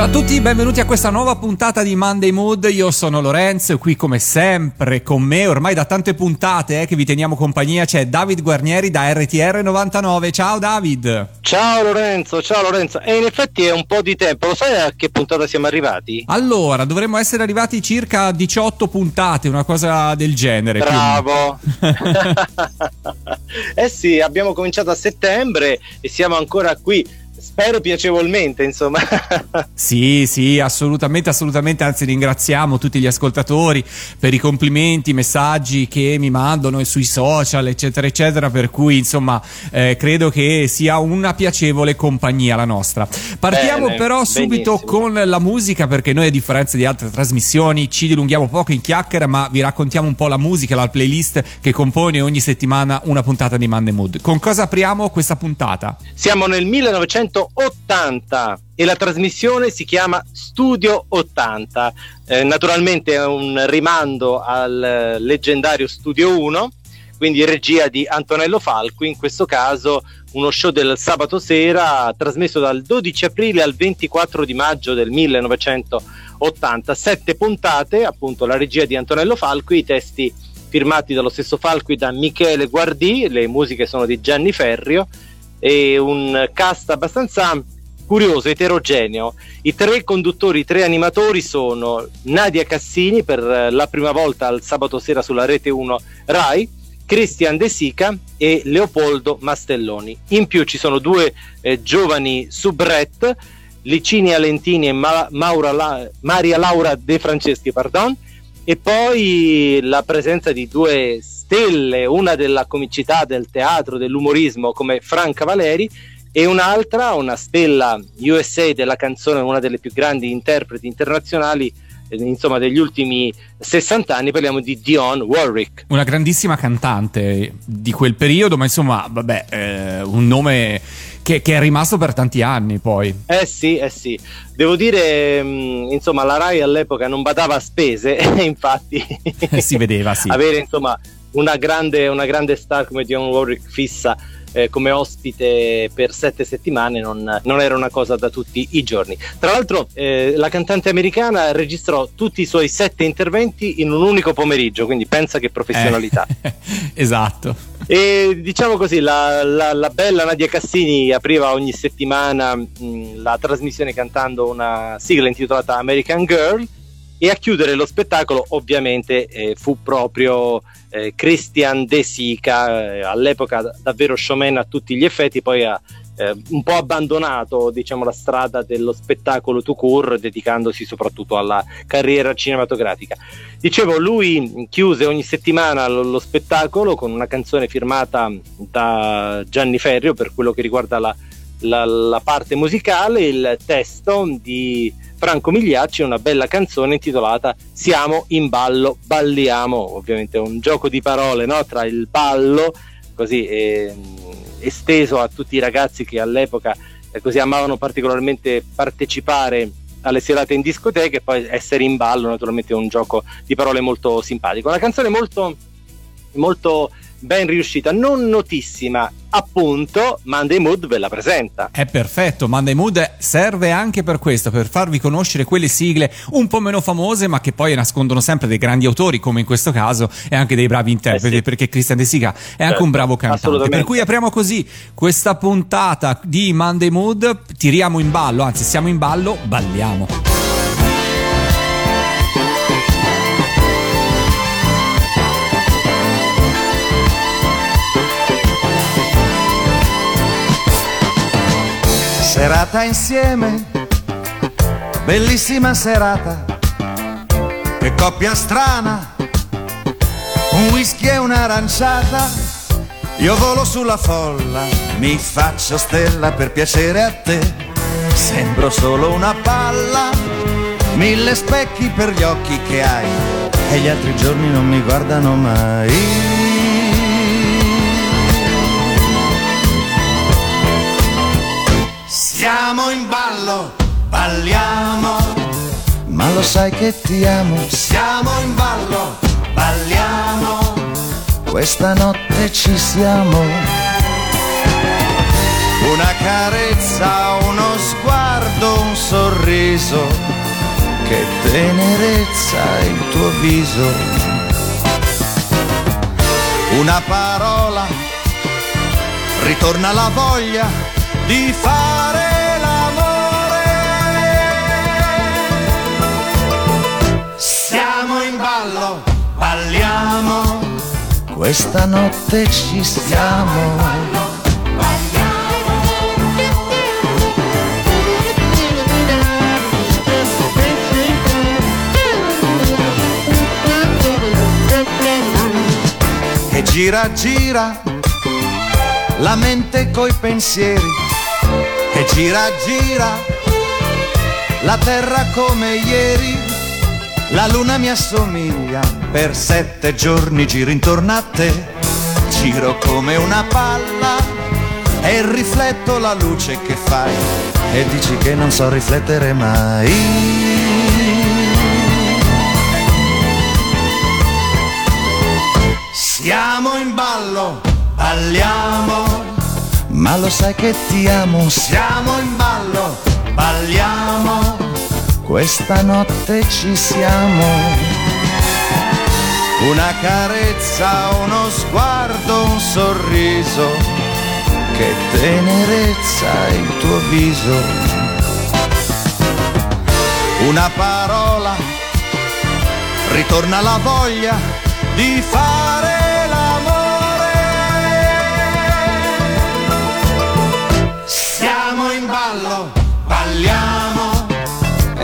Ciao a tutti, benvenuti a questa nuova puntata di Monday Mood. Io sono Lorenzo qui come sempre con me, ormai da tante puntate eh, che vi teniamo compagnia, c'è David Guarnieri da RTR 99. Ciao David. Ciao Lorenzo, ciao Lorenzo. E in effetti è un po' di tempo, lo sai a che puntata siamo arrivati? Allora, dovremmo essere arrivati circa a 18 puntate, una cosa del genere. Bravo. eh sì, abbiamo cominciato a settembre e siamo ancora qui spero piacevolmente, insomma. sì, sì, assolutamente, assolutamente. Anzi, ringraziamo tutti gli ascoltatori per i complimenti, i messaggi che mi mandano sui social, eccetera, eccetera. Per cui, insomma, eh, credo che sia una piacevole compagnia la nostra. Partiamo Bene, però subito benissimo. con la musica, perché noi, a differenza di altre trasmissioni, ci dilunghiamo poco in chiacchiera, ma vi raccontiamo un po' la musica, la playlist che compone ogni settimana una puntata di Monday Mood. Con cosa apriamo questa puntata? Siamo nel 1900 1980 e la trasmissione si chiama Studio 80. Eh, naturalmente è un rimando al leggendario Studio 1, quindi regia di Antonello Falco, in questo caso uno show del sabato sera trasmesso dal 12 aprile al 24 di maggio del 1980. Sette puntate, appunto la regia di Antonello Falco, i testi firmati dallo stesso Falco da Michele Guardì, le musiche sono di Gianni Ferrio e un cast abbastanza curioso, eterogeneo. I tre conduttori, i tre animatori sono Nadia Cassini per la prima volta al sabato sera sulla rete 1 Rai, Christian De Sica e Leopoldo Mastelloni. In più ci sono due eh, giovani subret, Licini Alentini e Ma- La- Maria Laura De Franceschi, pardon, e poi la presenza di due stelle, una della comicità, del teatro, dell'umorismo come Franca Valeri e un'altra, una stella USA della canzone, una delle più grandi interpreti internazionali eh, insomma degli ultimi 60 anni. Parliamo di Dion Warwick. Una grandissima cantante di quel periodo ma insomma vabbè eh, un nome che, che, è rimasto per tanti anni poi. Eh sì eh sì. Devo dire mh, mm, insomma la Rai all'epoca non badava a spese infatti si vedeva sì. avere insomma una grande, una grande star come Dion Warwick fissa eh, come ospite per sette settimane non, non, era una cosa da tutti i giorni. Tra l'altro eh, la cantante americana registrò tutti i suoi sette interventi in un unico pomeriggio, quindi pensa che professionalità. Eh, esatto. E diciamo così, la, la, la, bella Nadia Cassini apriva ogni settimana mh, la trasmissione cantando una sigla intitolata American Girl e a chiudere lo spettacolo ovviamente eh, fu proprio eh, Christian De Sica, eh, all'epoca davvero showman a tutti gli effetti, poi ha eh, un po' abbandonato diciamo, la strada dello spettacolo to court, dedicandosi soprattutto alla carriera cinematografica. Dicevo, lui chiuse ogni settimana lo, lo spettacolo con una canzone firmata da Gianni Ferrio per quello che riguarda la, la, la parte musicale, il testo di Franco Migliacci una bella canzone intitolata Siamo in ballo, balliamo, ovviamente un gioco di parole no? tra il ballo, così eh, esteso a tutti i ragazzi che all'epoca eh, così amavano particolarmente partecipare alle serate in discoteca e poi essere in ballo naturalmente è un gioco di parole molto simpatico. Una canzone molto, molto ben riuscita, non notissima, appunto Monday Mood ve la presenta. È perfetto, Monday Mood serve anche per questo, per farvi conoscere quelle sigle un po' meno famose, ma che poi nascondono sempre dei grandi autori, come in questo caso, e anche dei bravi interpreti, eh sì. perché Christian De Sica è certo, anche un bravo cantante. Per cui apriamo così questa puntata di Monday Mood, tiriamo in ballo, anzi siamo in ballo, balliamo. Serata insieme, bellissima serata, che coppia strana, un whisky e un'aranciata. Io volo sulla folla, mi faccio stella per piacere a te. Sembro solo una palla, mille specchi per gli occhi che hai, e gli altri giorni non mi guardano mai. Siamo in ballo, balliamo. Ma lo sai che ti amo. Siamo in ballo, questa notte ci siamo. Una carezza, uno sguardo, un sorriso, che tenerezza il tuo viso. Una parola, ritorna la voglia di fare l'amore. Siamo in ballo, balliamo. Questa notte ci siamo. E gira gira la mente coi pensieri e gira gira la terra come ieri. La luna mi assomiglia. Per sette giorni giro intorno a te. Giro come una palla e rifletto la luce che fai. E dici che non so riflettere mai. Siamo in ballo, balliamo, ma lo sai che ti amo. Siamo in ballo, balliamo, questa notte ci siamo. Una carezza, uno sguardo, un sorriso, che tenerezza il tuo viso. Una parola, ritorna la voglia di fare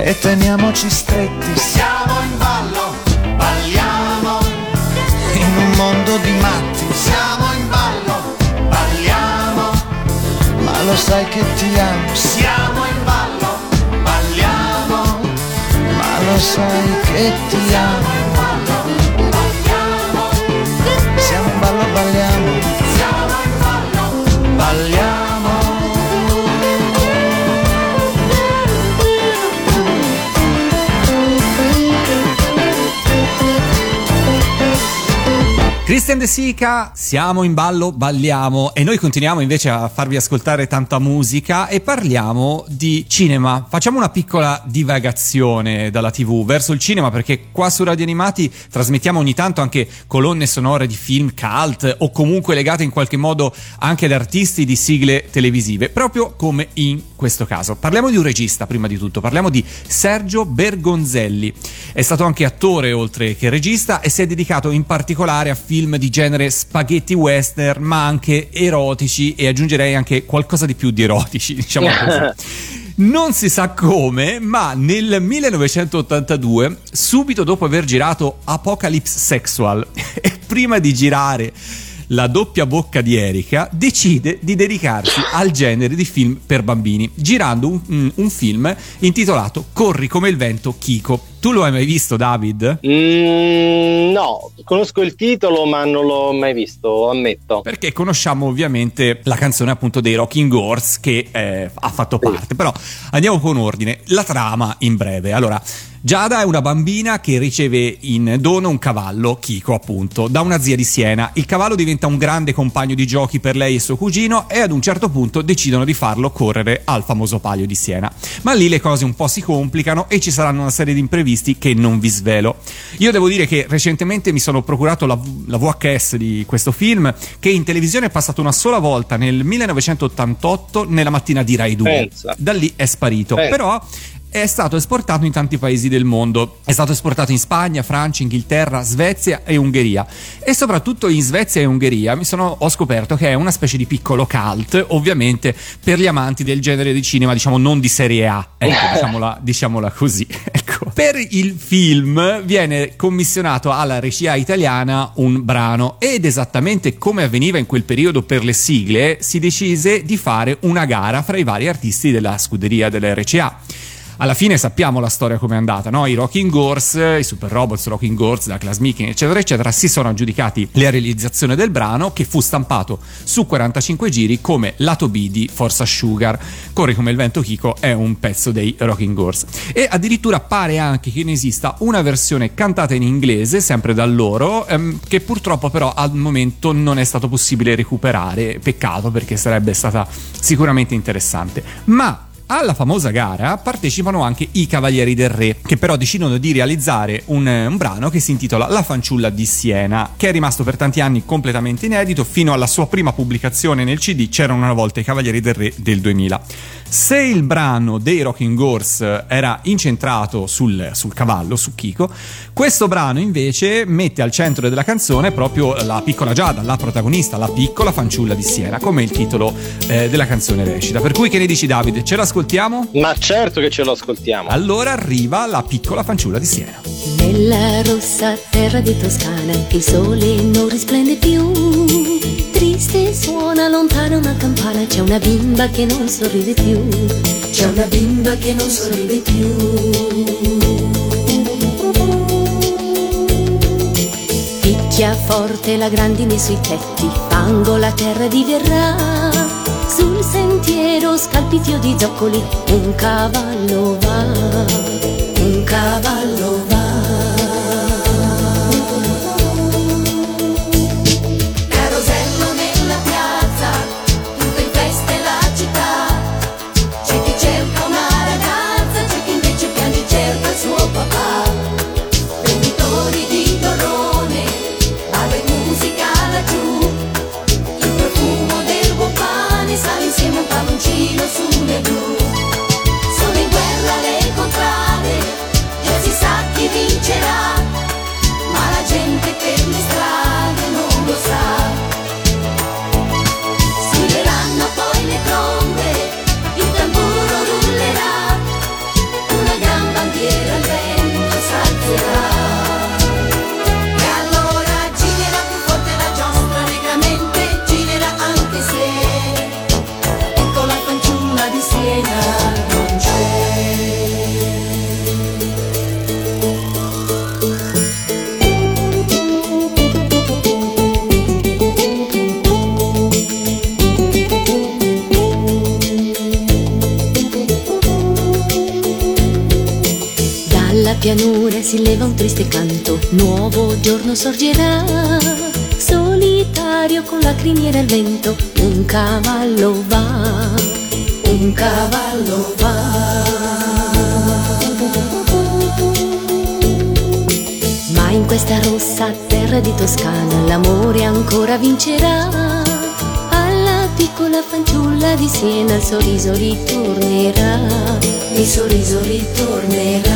e teniamoci stretti. Siamo in ballo, balliamo in un mondo di matti. Siamo in ballo, balliamo, ma lo sai che ti amo. Siamo in ballo, balliamo, ma lo sai che ti amo. Christian De Sica, siamo in ballo, balliamo e noi continuiamo invece a farvi ascoltare tanta musica e parliamo di cinema. Facciamo una piccola divagazione dalla TV verso il cinema perché qua su Radio Animati trasmettiamo ogni tanto anche colonne sonore di film cult o comunque legate in qualche modo anche ad artisti di sigle televisive, proprio come in questo caso. Parliamo di un regista prima di tutto, parliamo di Sergio Bergonzelli. È stato anche attore oltre che regista e si è dedicato in particolare a film film di genere spaghetti western, ma anche erotici e aggiungerei anche qualcosa di più di erotici, diciamo così. Non si sa come, ma nel 1982, subito dopo aver girato Apocalypse Sexual e prima di girare la doppia bocca di Erika, decide di dedicarsi al genere di film per bambini, girando un, un film intitolato Corri come il vento Kiko. Tu lo hai mai visto, David? Mm, no, conosco il titolo, ma non l'ho mai visto, ammetto. Perché conosciamo ovviamente la canzone appunto dei Rocking Horse che eh, ha fatto parte. Però andiamo con ordine. La trama in breve. Allora. Giada è una bambina che riceve in dono un cavallo, Kiko appunto, da una zia di Siena. Il cavallo diventa un grande compagno di giochi per lei e suo cugino e ad un certo punto decidono di farlo correre al famoso palio di Siena. Ma lì le cose un po' si complicano e ci saranno una serie di imprevisti che non vi svelo. Io devo dire che recentemente mi sono procurato la, la VHS di questo film che in televisione è passato una sola volta nel 1988 nella mattina di Rai 2. Pensa. Da lì è sparito. Pensa. Però è stato esportato in tanti paesi del mondo. È stato esportato in Spagna, Francia, Inghilterra, Svezia e Ungheria. E soprattutto in Svezia e Ungheria mi sono, ho scoperto che è una specie di piccolo cult, ovviamente per gli amanti del genere di cinema, diciamo non di serie A. Ecco, diciamola, diciamola così. Ecco. Per il film viene commissionato alla regia italiana un brano ed esattamente come avveniva in quel periodo per le sigle, si decise di fare una gara fra i vari artisti della scuderia della RCA. Alla fine sappiamo la storia come è andata, no? I Rocking Horse, i Super Robots, Rocking Horse, da Class Meeking, eccetera, eccetera, si sono aggiudicati la realizzazione del brano che fu stampato su 45 giri come lato B di Forza Sugar. Corri come il vento Kiko è un pezzo dei Rocking Horse. E addirittura pare anche che ne esista una versione cantata in inglese, sempre da loro, ehm, che purtroppo però al momento non è stato possibile recuperare. Peccato perché sarebbe stata sicuramente interessante. Ma alla famosa gara partecipano anche i Cavalieri del Re, che però decidono di realizzare un, un, brano che si intitola La fanciulla di Siena, che è rimasto per tanti anni completamente inedito, fino alla sua prima pubblicazione nel CD C'erano una volta i Cavalieri del Re del 2000. Se il brano dei Rocking Horse era incentrato sul, sul cavallo, su Kiko, questo brano invece mette al centro della canzone proprio la piccola Giada, la protagonista, la piccola fanciulla di Siena, come il titolo eh, della canzone recita. Per cui che ne dici Davide? Ce l'ascoltiamo? Ma certo che ce lo ascoltiamo. Allora arriva la piccola fanciulla di Siena. Nella rossa terra di Toscana il sole non risplende più. Triste suona lontana una campana, c'è una bimba che non sorride più c'è una bimba che non sorride più. Picchia forte la grandine sui tetti, fango la terra diverrà. Sul sentiero scalpitio di zoccoli, un cavallo va, un cavallo va. Giorno sorgerà. Solitario con la criniera al vento, un cavallo va, un cavallo va. Ma in questa rossa terra di Toscana l'amore ancora vincerà. Alla piccola fanciulla di Siena il sorriso ritornerà, il sorriso ritornerà.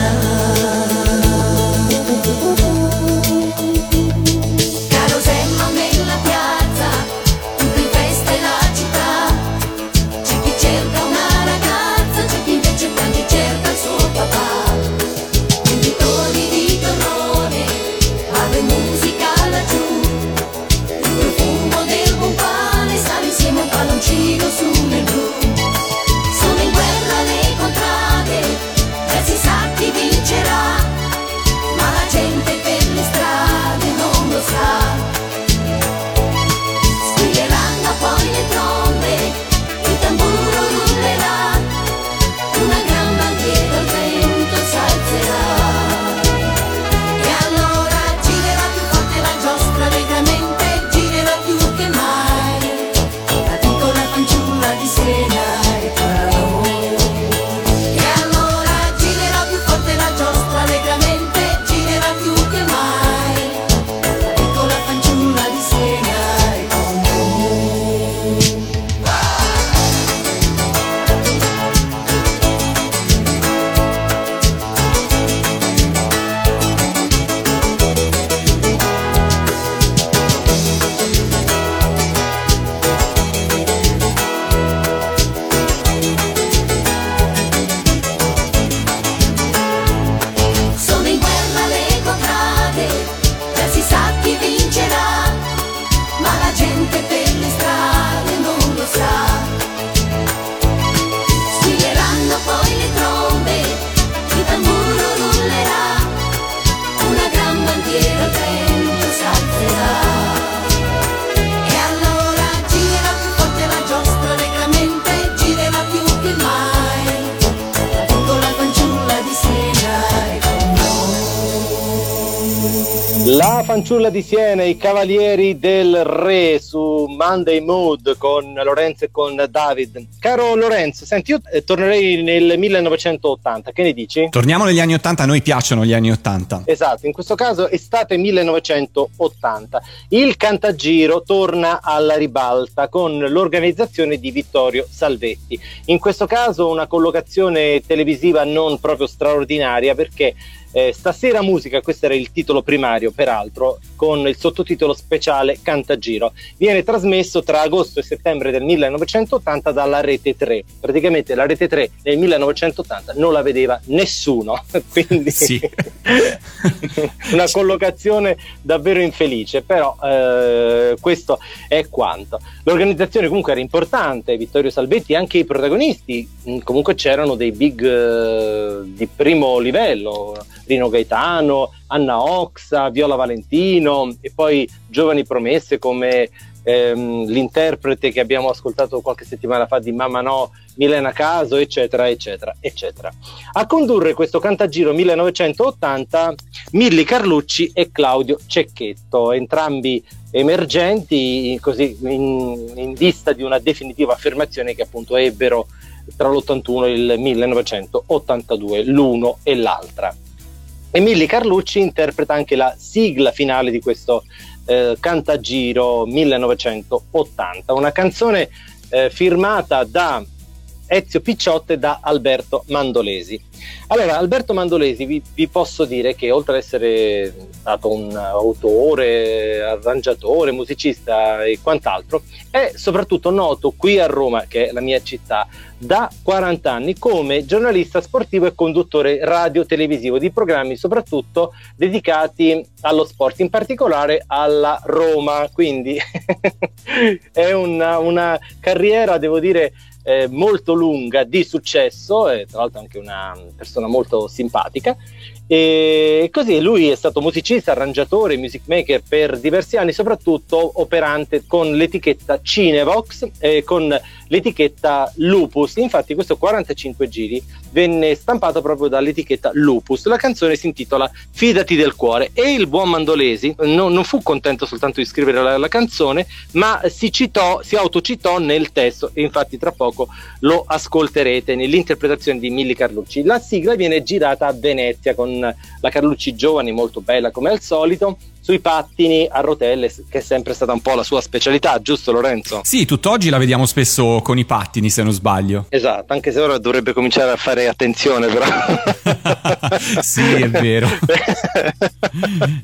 Di Siena, i cavalieri del re su Monday Mood con Lorenzo e con David. Caro Lorenzo, senti, io eh, tornerei nel 1980, che ne dici? Torniamo negli anni 80, a noi piacciono gli anni 80. Esatto, in questo caso estate 1980. Il Cantagiro torna alla ribalta con l'organizzazione di Vittorio Salvetti. In questo caso una collocazione televisiva non proprio straordinaria perché eh, Stasera musica, questo era il titolo primario peraltro, con il sottotitolo speciale Cantagiro. Viene trasmesso tra agosto e settembre del 1980 dalla Rete 3. Praticamente la Rete 3 nel 1980 non la vedeva nessuno, quindi sì. una collocazione davvero infelice, però eh, questo è quanto. L'organizzazione comunque era importante, Vittorio Salvetti, anche i protagonisti, mm, comunque c'erano dei big eh, di primo livello Rino Gaetano, Anna Oxa, Viola Valentino e poi giovani promesse come ehm, l'interprete che abbiamo ascoltato qualche settimana fa di Mamma No, Milena Caso, eccetera, eccetera, eccetera. A condurre questo Cantagiro 1980 Milli Carlucci e Claudio Cecchetto, entrambi emergenti così in, in vista di una definitiva affermazione che appunto ebbero tra l'81 e il 1982, l'uno e l'altra. Emilio Carlucci interpreta anche la sigla finale di questo eh, Cantagiro 1980, una canzone eh, firmata da Ezio Picciotte da Alberto Mandolesi. Allora, Alberto Mandolesi vi, vi, posso dire che oltre ad essere stato un autore, arrangiatore, musicista e quant'altro, è soprattutto noto qui a Roma, che è la mia città, da 40 anni come giornalista sportivo e conduttore radio-televisivo di programmi soprattutto dedicati allo sport, in particolare alla Roma. Quindi è una, una carriera, devo dire, eh, molto lunga di successo, e tra l'altro anche una persona molto simpatica. E così lui è stato musicista, arrangiatore, music maker per diversi anni, soprattutto operante con l'etichetta Cinevox e con l'etichetta Lupus. Infatti questo 45 giri venne stampato proprio dall'etichetta Lupus. La canzone si intitola Fidati del cuore e il buon Mandolesi non, non fu contento soltanto di scrivere la, la, canzone, ma si citò, si autocitò nel testo e infatti tra poco lo ascolterete nell'interpretazione di Milli Carlucci. La sigla viene girata a Venezia con la Carlucci giovane, molto bella come al solito sui pattini a rotelle, che è sempre stata un po' la sua specialità, giusto Lorenzo? Sì, tutt'oggi la vediamo spesso con i pattini, se non sbaglio. Esatto, anche se ora dovrebbe cominciare a fare attenzione, però. sì, è vero.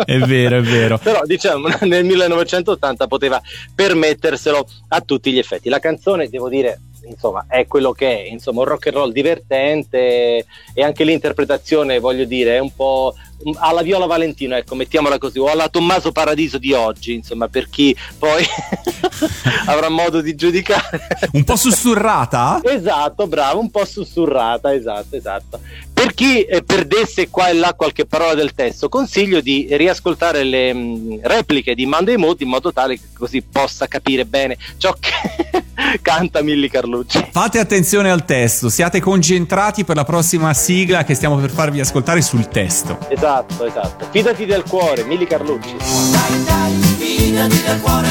è vero, è vero. Però diciamo, nel 1980 poteva permetterselo a tutti gli effetti. La canzone, devo dire, insomma, è quello che è, insomma, un rock and roll divertente e anche l'interpretazione, voglio dire, è un po' alla Viola Valentino, ecco, mettiamola così, o alla Tommaso Paradiso di oggi, insomma, per chi poi avrà modo di giudicare. un po' sussurrata? esatto, bravo, un po' sussurrata, esatto, esatto. Per chi eh, perdesse qua e là qualche parola del testo, consiglio di riascoltare le mh, mm, repliche di Monday Mode in modo tale che così possa capire bene ciò che canta Milli Carlucci. Fate attenzione al testo, siate concentrati per la prossima sigla che stiamo per farvi ascoltare sul testo. Esatto, esatto. Fidati del cuore, Milli Carlucci. Dai, dai, fidati del cuore.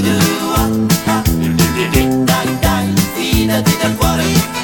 E tu Dai dai, fidati del cuore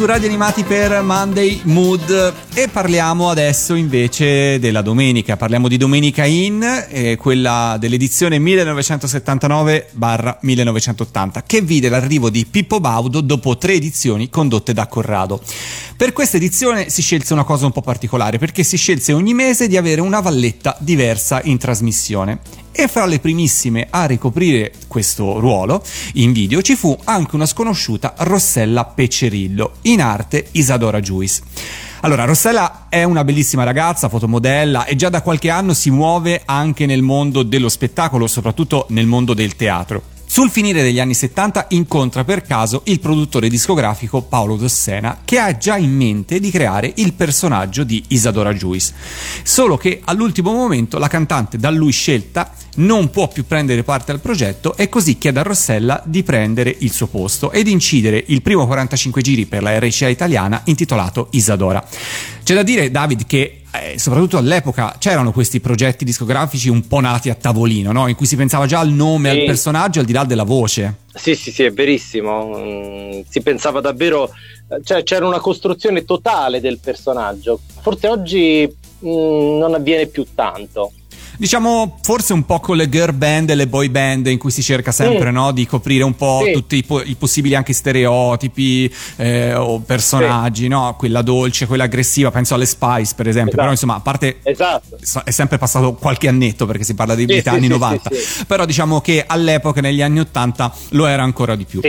su Radio Animati per Monday Mood. E parliamo adesso invece della domenica, parliamo di Domenica In, eh, quella dell'edizione 1979-1980 che vide l'arrivo di Pippo Baudo dopo tre edizioni condotte da Corrado. Per questa edizione si scelse una cosa un po' particolare perché si scelse ogni mese di avere una valletta diversa in trasmissione e fra le primissime a ricoprire questo ruolo in video ci fu anche una sconosciuta Rossella Peccerillo, in arte Isadora Juice. Allora, Rossella è una bellissima ragazza, fotomodella e già da qualche anno si muove anche nel mondo dello spettacolo, soprattutto nel mondo del teatro. Sul finire degli anni 70 incontra per caso il produttore discografico Paolo Dossena che ha già in mente di creare il personaggio di Isadora Juice. Solo che all'ultimo momento la cantante da lui scelta non può più prendere parte al progetto e così chiede a Rossella di prendere il suo posto ed incidere il primo 45 giri per la RCA italiana intitolato Isadora. C'è da dire, David, che eh, soprattutto all'epoca c'erano questi progetti discografici un po' nati a tavolino, no? in cui si pensava già al nome, sì. al personaggio, al di là della voce. Sì, sì, sì, è verissimo. Mm, si pensava davvero, cioè c'era una costruzione totale del personaggio. Forse oggi mm, non avviene più tanto diciamo forse un po' con le girl band e le boy band in cui si cerca sempre mm. no, di coprire un po' sì. tutti i, po- i, possibili anche stereotipi eh, o personaggi, sì. no? quella dolce, quella aggressiva, penso alle Spice per esempio, esatto. però insomma a parte esatto. è sempre passato qualche annetto perché si parla dei sì, anni 90, però diciamo che all'epoca negli anni 80 lo era ancora di più.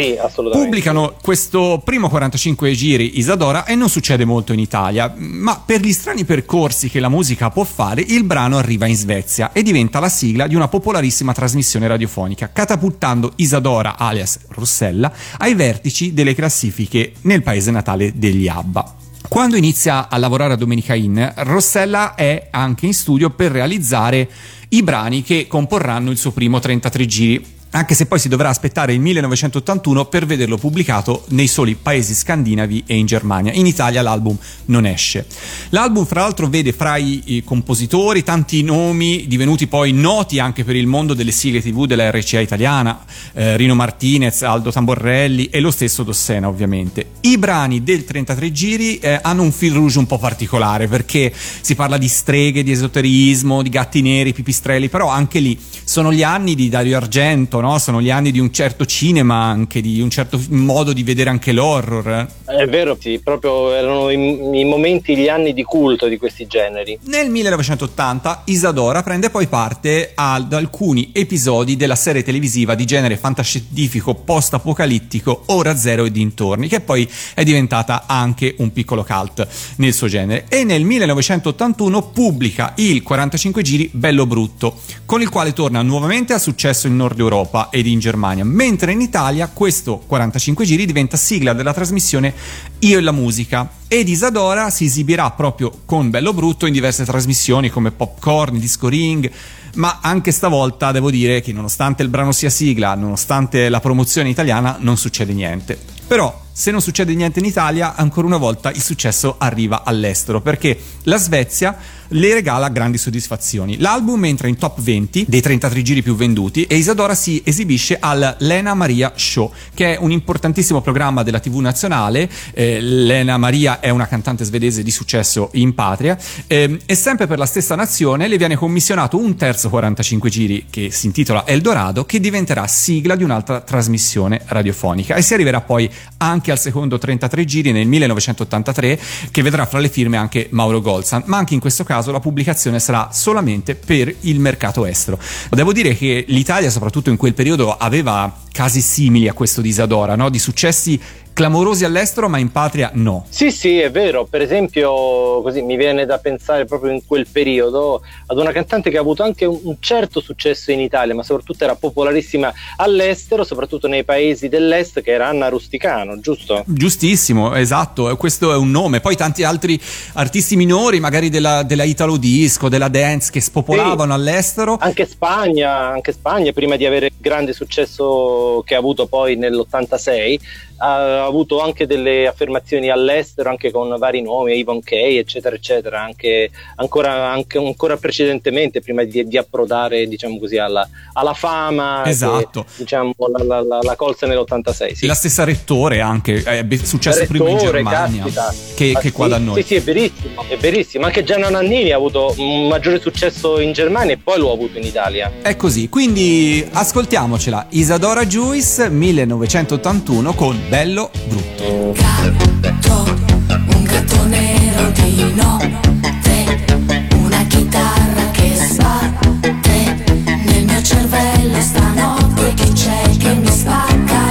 Pubblicano questo primo 45 giri Isadora e non succede molto in Italia, ma per gli strani percorsi che la musica può fare il brano arriva in Svezia Venezia e diventa la sigla di una popolarissima trasmissione radiofonica, catapultando Isadora alias Rossella ai vertici delle classifiche nel paese natale degli Abba. Quando inizia a lavorare a Domenica Inn, Rossella è anche in studio per realizzare i brani che comporranno il suo primo 33 giri anche se poi si dovrà aspettare il 1981 per vederlo pubblicato nei soli paesi scandinavi e in Germania. In Italia l'album non esce. L'album, fra l'altro, vede fra i, compositori tanti nomi divenuti poi noti anche per il mondo delle sigle TV della RCA italiana, eh, Rino Martinez, Aldo Tamborelli e lo stesso Dossena, ovviamente. I brani del 33 giri eh, hanno un fil rouge un po' particolare perché si parla di streghe, di esoterismo, di gatti neri, pipistrelli, però anche lì sono gli anni di Dario Argento no? Sono gli anni di un certo cinema, anche di un certo modo di vedere anche l'horror. È vero, sì, proprio erano i, i momenti, gli anni di culto di questi generi. Nel 1980 Isadora prende poi parte ad alcuni episodi della serie televisiva di genere fantascientifico post-apocalittico Ora Zero e dintorni, che poi è diventata anche un piccolo cult nel suo genere. E nel 1981 pubblica il 45 giri Bello Brutto, con il quale torna nuovamente a successo in Nord Europa ed in Germania, mentre in Italia questo 45 giri diventa sigla della trasmissione Io e la musica ed Isadora si esibirà proprio con Bello Brutto in diverse trasmissioni come Popcorn, Disco Ring, ma anche stavolta devo dire che nonostante il brano sia sigla, nonostante la promozione italiana, non succede niente. Però se non succede niente in Italia, ancora una volta il successo arriva all'estero, perché la Svezia le regala grandi soddisfazioni. L'album entra in top 20 dei 33 giri più venduti e Isadora si esibisce al Lena Maria Show, che è un importantissimo programma della TV nazionale. Eh, Lena Maria è una cantante svedese di successo in patria eh, e sempre per la stessa nazione le viene commissionato un terzo 45 giri che si intitola Eldorado, che diventerà sigla di un'altra trasmissione radiofonica e si arriverà poi anche al secondo 33 giri nel 1983 che vedrà fra le firme anche Mauro Golzan, ma anche in questo caso la pubblicazione sarà solamente per il mercato estero. Devo dire che l'Italia, soprattutto in quel periodo, aveva casi simili a questo di Isadora, no? di successi clamorosi all'estero, ma in patria no. Sì, sì, è vero. Per esempio, così mi viene da pensare proprio in quel periodo ad una cantante che ha avuto anche un certo successo in Italia, ma soprattutto era popolarissima all'estero, soprattutto nei paesi dell'est, che era Anna Rusticano, giusto? Giustissimo, esatto. Questo è un nome. Poi tanti altri artisti minori, magari della, della Italo Disco, della dance, che spopolavano sì. all'estero. Anche Spagna, anche Spagna, prima di avere grande successo che ha avuto poi nell'86 ha avuto anche delle affermazioni all'estero, anche con vari nomi, Yvonne Kay, eccetera, eccetera, anche ancora, anche ancora precedentemente, prima di, di approdare, diciamo così, alla, alla fama. Esatto. Che, diciamo, la, la, la, colza nell'86. Sì. La stessa Rettore anche, è successo rettore, prima in Germania che, che, qua sì, da noi. Sì, sì, è verissimo, è verissimo. Anche Gianna Nannini ha avuto un maggiore successo in Germania e poi lo ha avuto in Italia. È così, quindi ascoltiamocela. Isadora Juice 1981 con Bello Brutto. Gatto, un gatto nero di notte, una chitarra che sbatte nel mio cervello stanotte chi c'è che mi spacca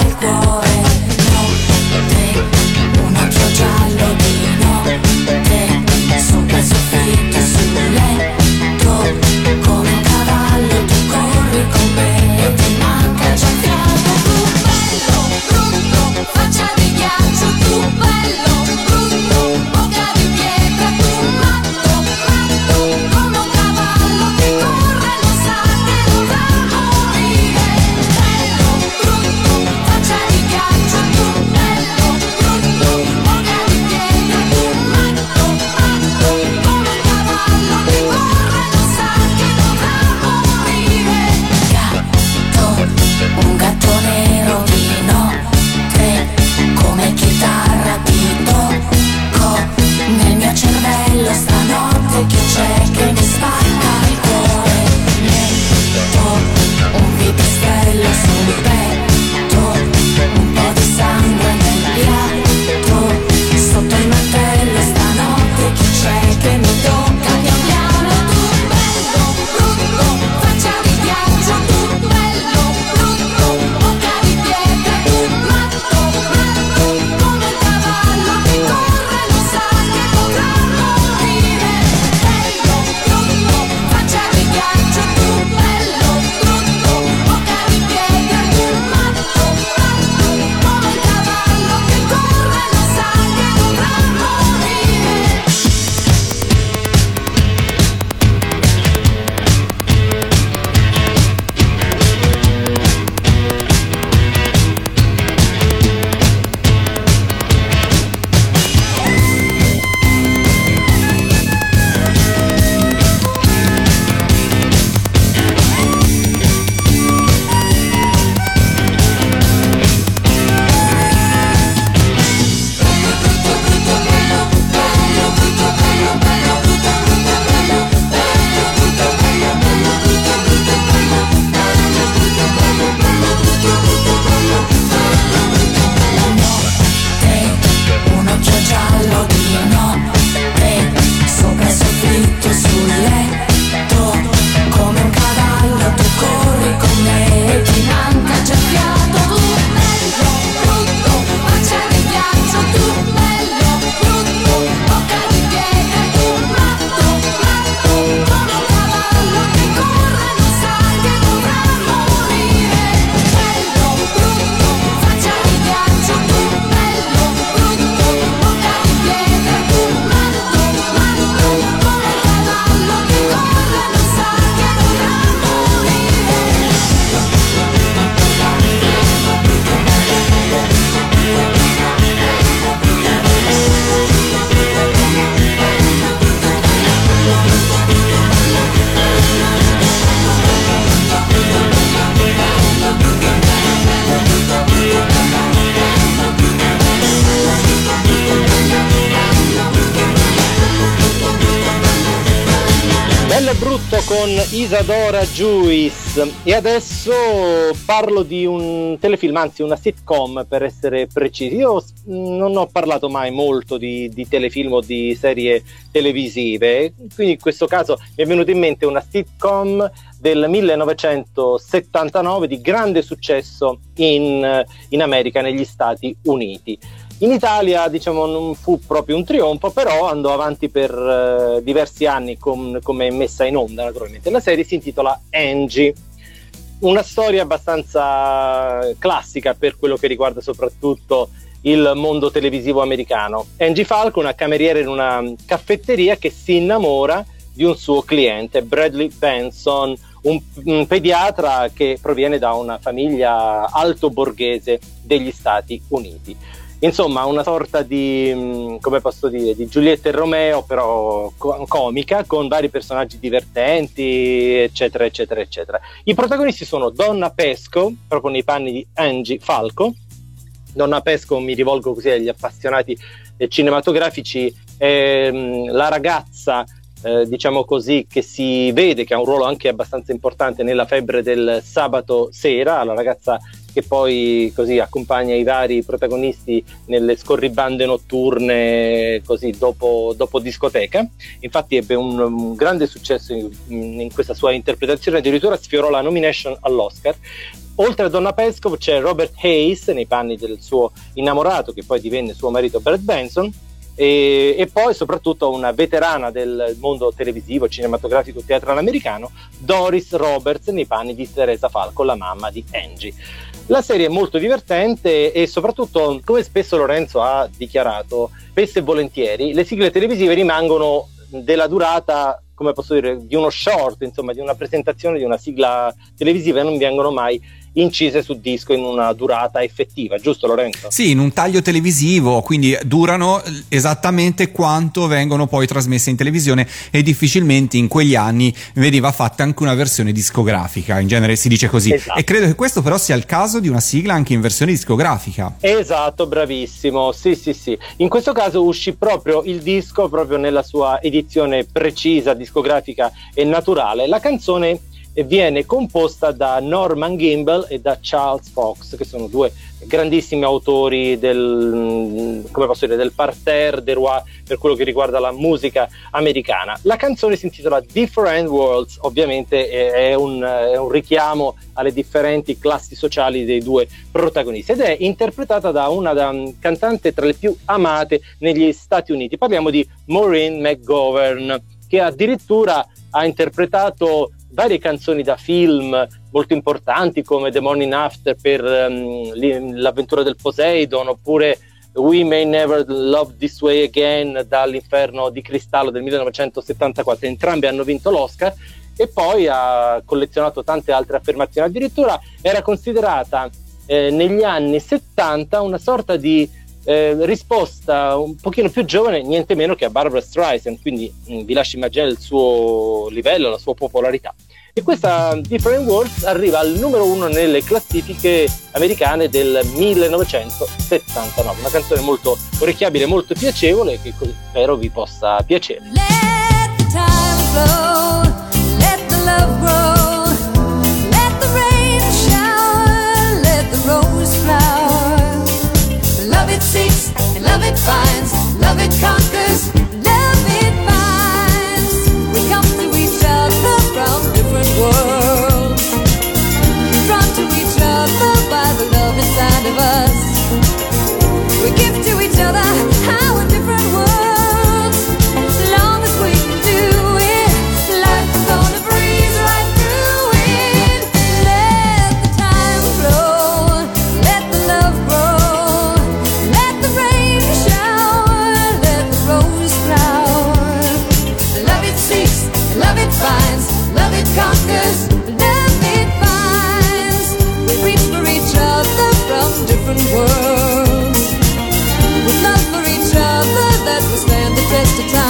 Isadora Juice e adesso parlo di un telefilm, anzi una sitcom per essere precisi. Io non ho parlato mai molto di, di telefilm o di serie televisive, quindi in questo caso mi è venuta in mente una sitcom del 1979 di grande successo in, in America, negli Stati Uniti. In Italia diciamo non fu proprio un trionfo, però andò avanti per eh, diversi anni com- come messa in onda naturalmente. La serie si intitola Angie, una storia abbastanza classica per quello che riguarda soprattutto il mondo televisivo americano. Angie Falco, una cameriera in una caffetteria che si innamora di un suo cliente, Bradley Benson, un, un pediatra che proviene da una famiglia alto borghese degli Stati Uniti. Insomma, una sorta di, mm, come posso dire, di Giulietta e Romeo, però comica, con vari personaggi divertenti, eccetera, eccetera, eccetera. I protagonisti sono Donna Pesco, proprio nei panni di Angie Falco. Donna Pesco, mi rivolgo così agli appassionati cinematografici, è mm, la ragazza eh, diciamo così, che si vede che ha un ruolo anche abbastanza importante nella febbre del sabato sera, la ragazza che poi così accompagna i vari protagonisti nelle scorribande notturne così dopo, dopo discoteca. Infatti ebbe un, un grande successo in, in, questa sua interpretazione, addirittura sfiorò la nomination all'Oscar. Oltre a Donna Pescow c'è Robert Hayes nei panni del suo innamorato che poi divenne suo marito Brad Benson e, e, poi soprattutto una veterana del mondo televisivo, cinematografico, teatrale americano, Doris Roberts nei panni di Teresa Falco, la mamma di Angie. La serie è molto divertente e soprattutto, come spesso Lorenzo ha dichiarato, spesso e volentieri, le sigle televisive rimangono della durata come posso dire, di uno short, insomma, di una presentazione di una sigla televisiva e non vengono mai incise su disco in una durata effettiva, giusto Lorenzo? Sì, in un taglio televisivo, quindi durano esattamente quanto vengono poi trasmesse in televisione e difficilmente in quegli anni veniva fatta anche una versione discografica, in genere si dice così. Esatto. E credo che questo però sia il caso di una sigla anche in versione discografica. Esatto, bravissimo. Sì, sì, sì. In questo caso uscì proprio il disco proprio nella sua edizione precisa discografica e naturale. La canzone e viene composta da Norman Gimbel e da Charles Fox, che sono due grandissimi autori del, posso dire, del parterre des rois per quello che riguarda la musica americana. La canzone si intitola Different Worlds, ovviamente è un, è un richiamo alle differenti classi sociali dei due protagonisti ed è interpretata da una da, cantante tra le più amate negli Stati Uniti. Parliamo di Maureen McGovern, che addirittura ha interpretato varie canzoni da film molto importanti come The Morning After per um, l'avventura del Poseidon oppure We May Never Love This Way Again dall'inferno di cristallo del 1974 entrambi hanno vinto l'Oscar e poi ha collezionato tante altre affermazioni. Addirittura era considerata eh, negli anni 70 una sorta di eh, risposta un pochino più giovane, niente meno che a Barbara Streisand, quindi mh, mm, vi lascio immaginare il suo livello, la sua popolarità. E questa Different Worlds arriva al numero uno nelle classifiche americane del 1979, una canzone molto orecchiabile, molto piacevole che spero vi possa piacere. Let time flow, let the love grow, it seeks and love it finds, love it conquers. Love it finds, love it seeks, and love it finds.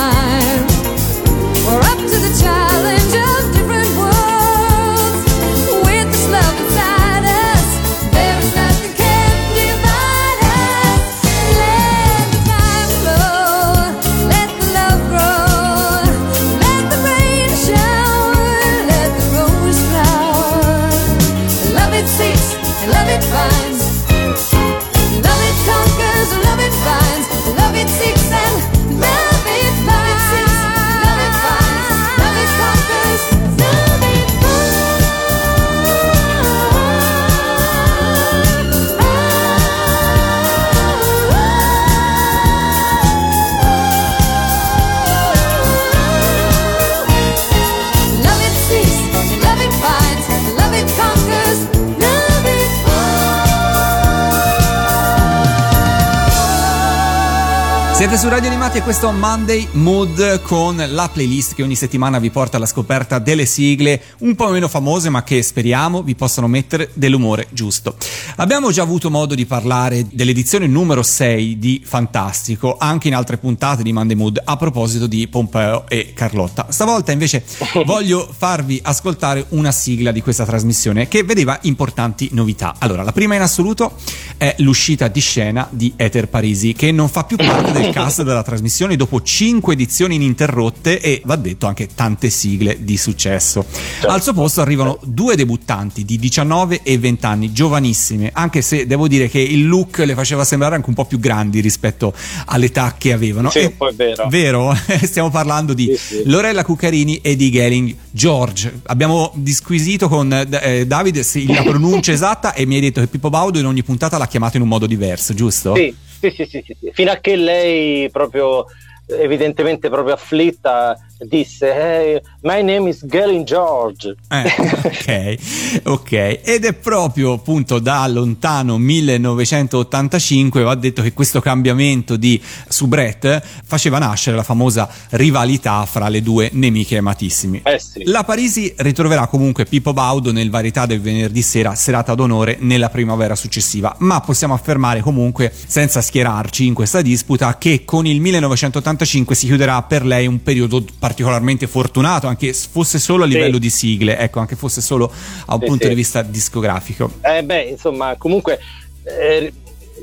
Siete su Radio Animati e questo è Monday Mood con la playlist che ogni settimana vi porta alla scoperta delle sigle un po' meno famose ma che speriamo vi possano mettere dell'umore giusto. Abbiamo già avuto modo di parlare dell'edizione numero 6 di Fantastico anche in altre puntate di Monday Mood a proposito di Pompeo e Carlotta. Stavolta invece voglio farvi ascoltare una sigla di questa trasmissione che vedeva importanti novità. Allora, la prima in assoluto è l'uscita di scena di Ether Parisi che non fa più parte del cast della trasmissione dopo 5 edizioni ininterrotte e va detto anche tante sigle di successo. Al suo posto arrivano due debuttanti di 19 e 20 anni, giovanissime, anche se devo dire che il look le faceva sembrare anche un po' più grandi rispetto all'età che avevano. Sì, E- un po' è vero. Vero? Stiamo parlando di Sì, sì. Lorella Cuccarini e di Gelling George. Abbiamo disquisito con eh, Davide se la pronuncia esatta e mi hai detto che Pippo Baudo in ogni puntata l'ha chiamato in un modo diverso, giusto? Sì, sì, sì, sì, sì. Fino a che lei proprio evidentemente proprio afflitta disse hey, my name is Galen George Eh, ok, ok. Ed è proprio appunto da lontano 1985 va detto che questo cambiamento di soubrette faceva nascere la famosa rivalità fra le due nemiche amatissime. eh sì La Parisi ritroverà comunque Pippo Baudo nel varietà del venerdì sera, serata d'onore nella primavera successiva, ma possiamo affermare comunque, senza schierarci in questa disputa, che con il 1985 si chiuderà per lei un periodo particolarmente fortunato, anche s- fosse solo a Sì. livello di sigle, ecco, anche fosse solo a un Sì, punto sì. di vista discografico. Eh beh, insomma, comunque eh,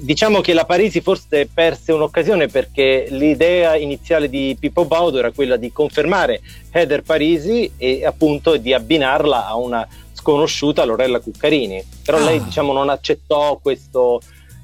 diciamo che la Parisi forse perse un'occasione perché l'idea iniziale di Pippo Baudo era quella di confermare Heather Parisi e appunto di abbinarla a una sconosciuta Lorella Cuccarini. Però Ah. lei diciamo non accettò questo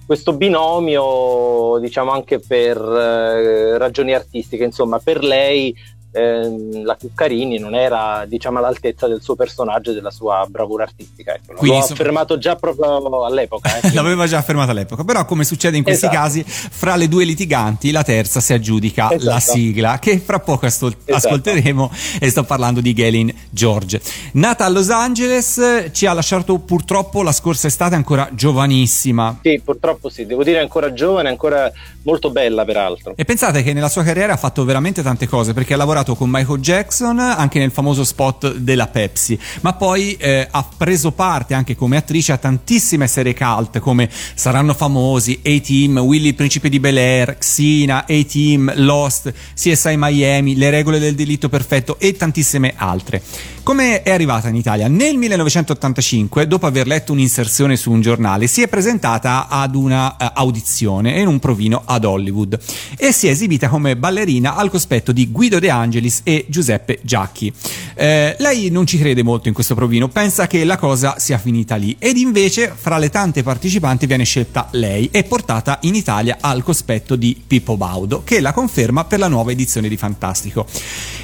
questo binomio, diciamo anche per eh, ragioni artistiche, insomma, per lei ehm, la Cuccarini non era diciamo all'altezza del suo personaggio e della sua bravura artistica. Ecco. Quindi, L'ho insomma- affermato già proprio all'epoca. eh. L'aveva già affermato all'epoca, però come succede in questi Esatto. casi, fra le due litiganti la terza si aggiudica Esatto. la sigla che fra poco ascol- Esatto. ascolteremo e sto parlando di Galen George. Nata a Los Angeles, ci ha lasciato purtroppo la scorsa estate ancora giovanissima. Sì, purtroppo sì, devo dire ancora giovane, ancora molto bella peraltro. E pensate che nella sua carriera ha fatto veramente tante cose perché ha lavorato con Michael Jackson anche nel famoso spot della Pepsi, ma poi eh, ha preso parte anche come attrice a tantissime serie cult come Saranno famosi, A-Team, Willy il principe di Bel Air, Xena, A-Team, Lost, CSI Miami, Le regole del delitto perfetto e tantissime altre. Come è arrivata in Italia? Nel 1985, dopo aver letto un'inserzione su un giornale, si è presentata ad una eh, audizione in un provino ad Hollywood e si è esibita come ballerina al cospetto di Guido De Angelis e Giuseppe Giacchi. Eh, lei non ci crede molto in questo provino, pensa che la cosa sia finita lì ed invece fra le tante partecipanti viene scelta lei e portata in Italia al cospetto di Pippo Baudo che la conferma per la nuova edizione di Fantastico.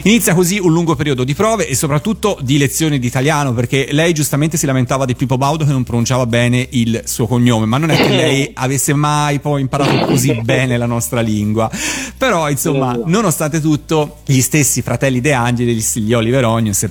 Inizia così un lungo periodo di prove e soprattutto di lezioni di italiano perché lei giustamente si lamentava di Pippo Baudo che non pronunciava bene il suo cognome, ma non è che lei avesse mai poi imparato così bene la nostra lingua. Però insomma, nonostante tutto, gli stessi fratelli De Angelis, gli Oliver Onion, se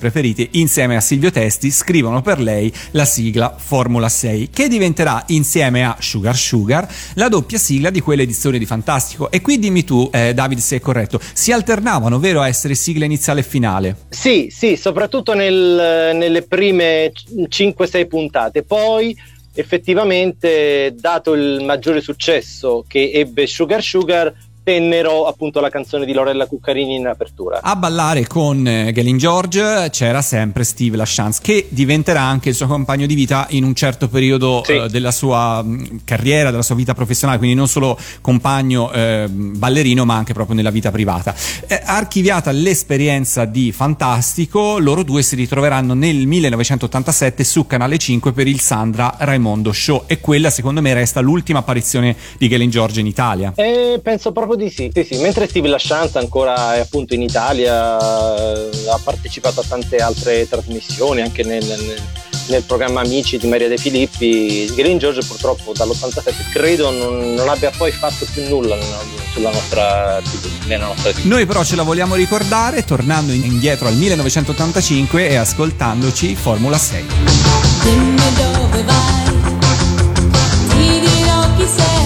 insieme a Silvio Testi scrivono per lei la sigla Formula 6 che diventerà insieme a Sugar Sugar la doppia sigla di quell'edizione di Fantastico. E qui dimmi tu, eh, David, se è corretto, si alternavano, vero, a essere sigla iniziale e finale? Sì, sì, soprattutto nel- nelle prime 5-6 puntate. Poi effettivamente, dato il maggiore successo che ebbe Sugar Sugar, tennero appunto la canzone di Lorella Cuccarini in apertura. A ballare con eh, Galen George c'era sempre Steve LaChance, che diventerà anche il suo compagno di vita in un certo periodo Sì. eh, della sua carriera, della sua vita professionale, quindi non solo compagno eh, ballerino, ma anche proprio nella vita privata. Eh, archiviata l'esperienza di Fantastico, loro due si ritroveranno nel 1987 su Canale 5 per il Sandra Raimondo Show e quella secondo me resta l'ultima apparizione di Galen George in Italia. Eh, penso proprio di sì. sì, sì. Mentre Steve LaChance ancora è appunto in Italia, eh, ha partecipato a tante altre trasmissioni, anche nel, nel- nel programma Amici di Maria De Filippi. Green George purtroppo dall'87 credo non, non abbia poi fatto più nulla nella, sulla nostra TV, nella nostra TV. Noi però ce la vogliamo ricordare tornando indietro al 1985 e ascoltandoci Formula 6. Dimmi dove vai, ti dirò chi sei,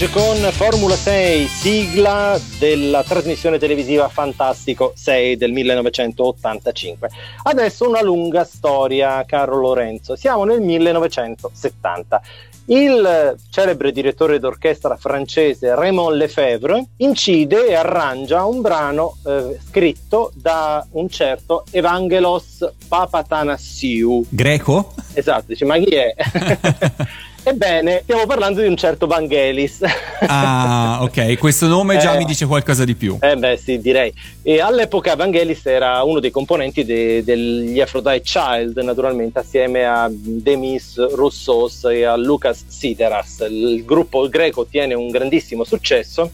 George con Formula 6, sigla della trasmissione televisiva Fantastico 6 del 1985. Adesso una lunga storia, caro Lorenzo. Siamo nel 1970. Il celebre direttore d'orchestra francese Raymond Lefebvre incide e arrangia un brano eh, scritto da un certo Evangelos Papatanasiou. Greco? Esatto, dice, ma chi è? Ebbene, stiamo parlando di un certo Vangelis. Ah, ok, questo nome già Eh. mi dice qualcosa di più. Eh beh, sì, direi. E all'epoca Vangelis era uno dei componenti de- degli Aphrodite Child, naturalmente, assieme a Demis Roussos e a Lucas Sideras. Il gruppo greco ottiene un grandissimo successo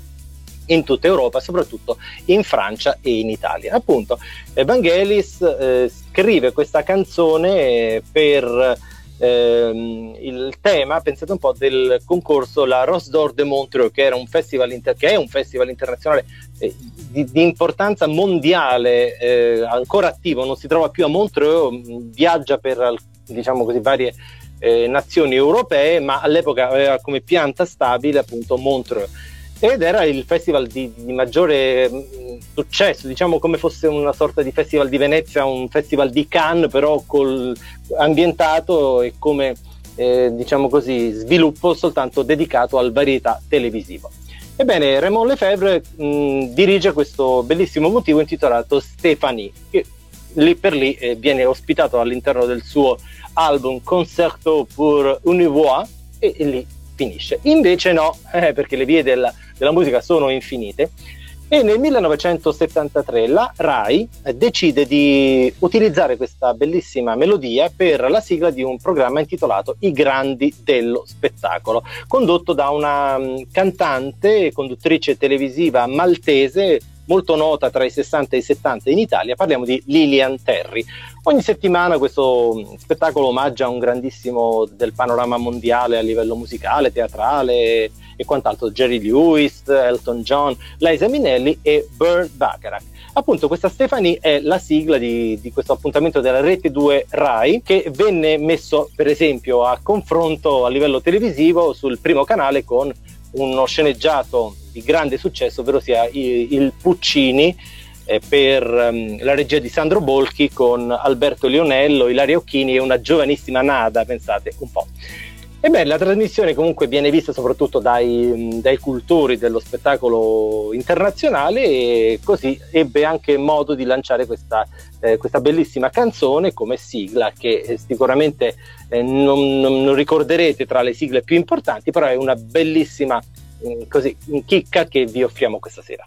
in tutta Europa, soprattutto in Francia e in Italia. Appunto, Vangelis eh, scrive questa canzone per ehm, il tema, pensate un po', del concorso La Rose d'Or de Montreux, che, era un festival inter- che è un festival internazionale eh, di, di importanza mondiale, eh, ancora attivo, non si trova più a Montreux, mh, viaggia per diciamo così, varie eh, nazioni europee, ma all'epoca aveva come pianta stabile appunto Montreux ed era il festival di, di maggiore mh, successo, diciamo come fosse una sorta di festival di Venezia, un festival di Cannes, però col, ambientato e come eh, diciamo così sviluppo soltanto dedicato al varietà televisivo. Ebbene, Raymond Lefebvre mh, dirige questo bellissimo motivo intitolato Stéphanie, che lì per lì eh, viene ospitato all'interno del suo album Concerto pour une voix e, e lì finisce. Invece no, eh, perché le vie della, della musica sono infinite. E nel 1973 la RAI decide di utilizzare questa bellissima melodia per la sigla di un programma intitolato I grandi dello spettacolo, condotto da una mh, cantante e conduttrice televisiva maltese molto nota tra i 60 e i 70 in Italia, parliamo di Lilian Terry. Ogni settimana questo mh, spettacolo omaggia un grandissimo del panorama mondiale a livello musicale, teatrale e quant'altro, Jerry Lewis, Elton John, Liza Minnelli e Burt Bacharach. Appunto, questa Stefani è la sigla di, di questo appuntamento della Rete 2 Rai che venne messo, per esempio, a confronto a livello televisivo sul primo canale con uno sceneggiato di grande successo, ovvero sia il, Puccini eh, per ehm, la regia di Sandro Bolchi con Alberto Lionello, Ilaria Occhini e una giovanissima Nada, pensate un po'. Ebbene, la trasmissione comunque viene vista soprattutto dai, dai cultori dello spettacolo internazionale e così ebbe anche modo di lanciare questa, eh, questa bellissima canzone come sigla che eh, sicuramente eh, non- non ricorderete tra le sigle più importanti, però è una bellissima eh, così, chicca che vi offriamo questa sera.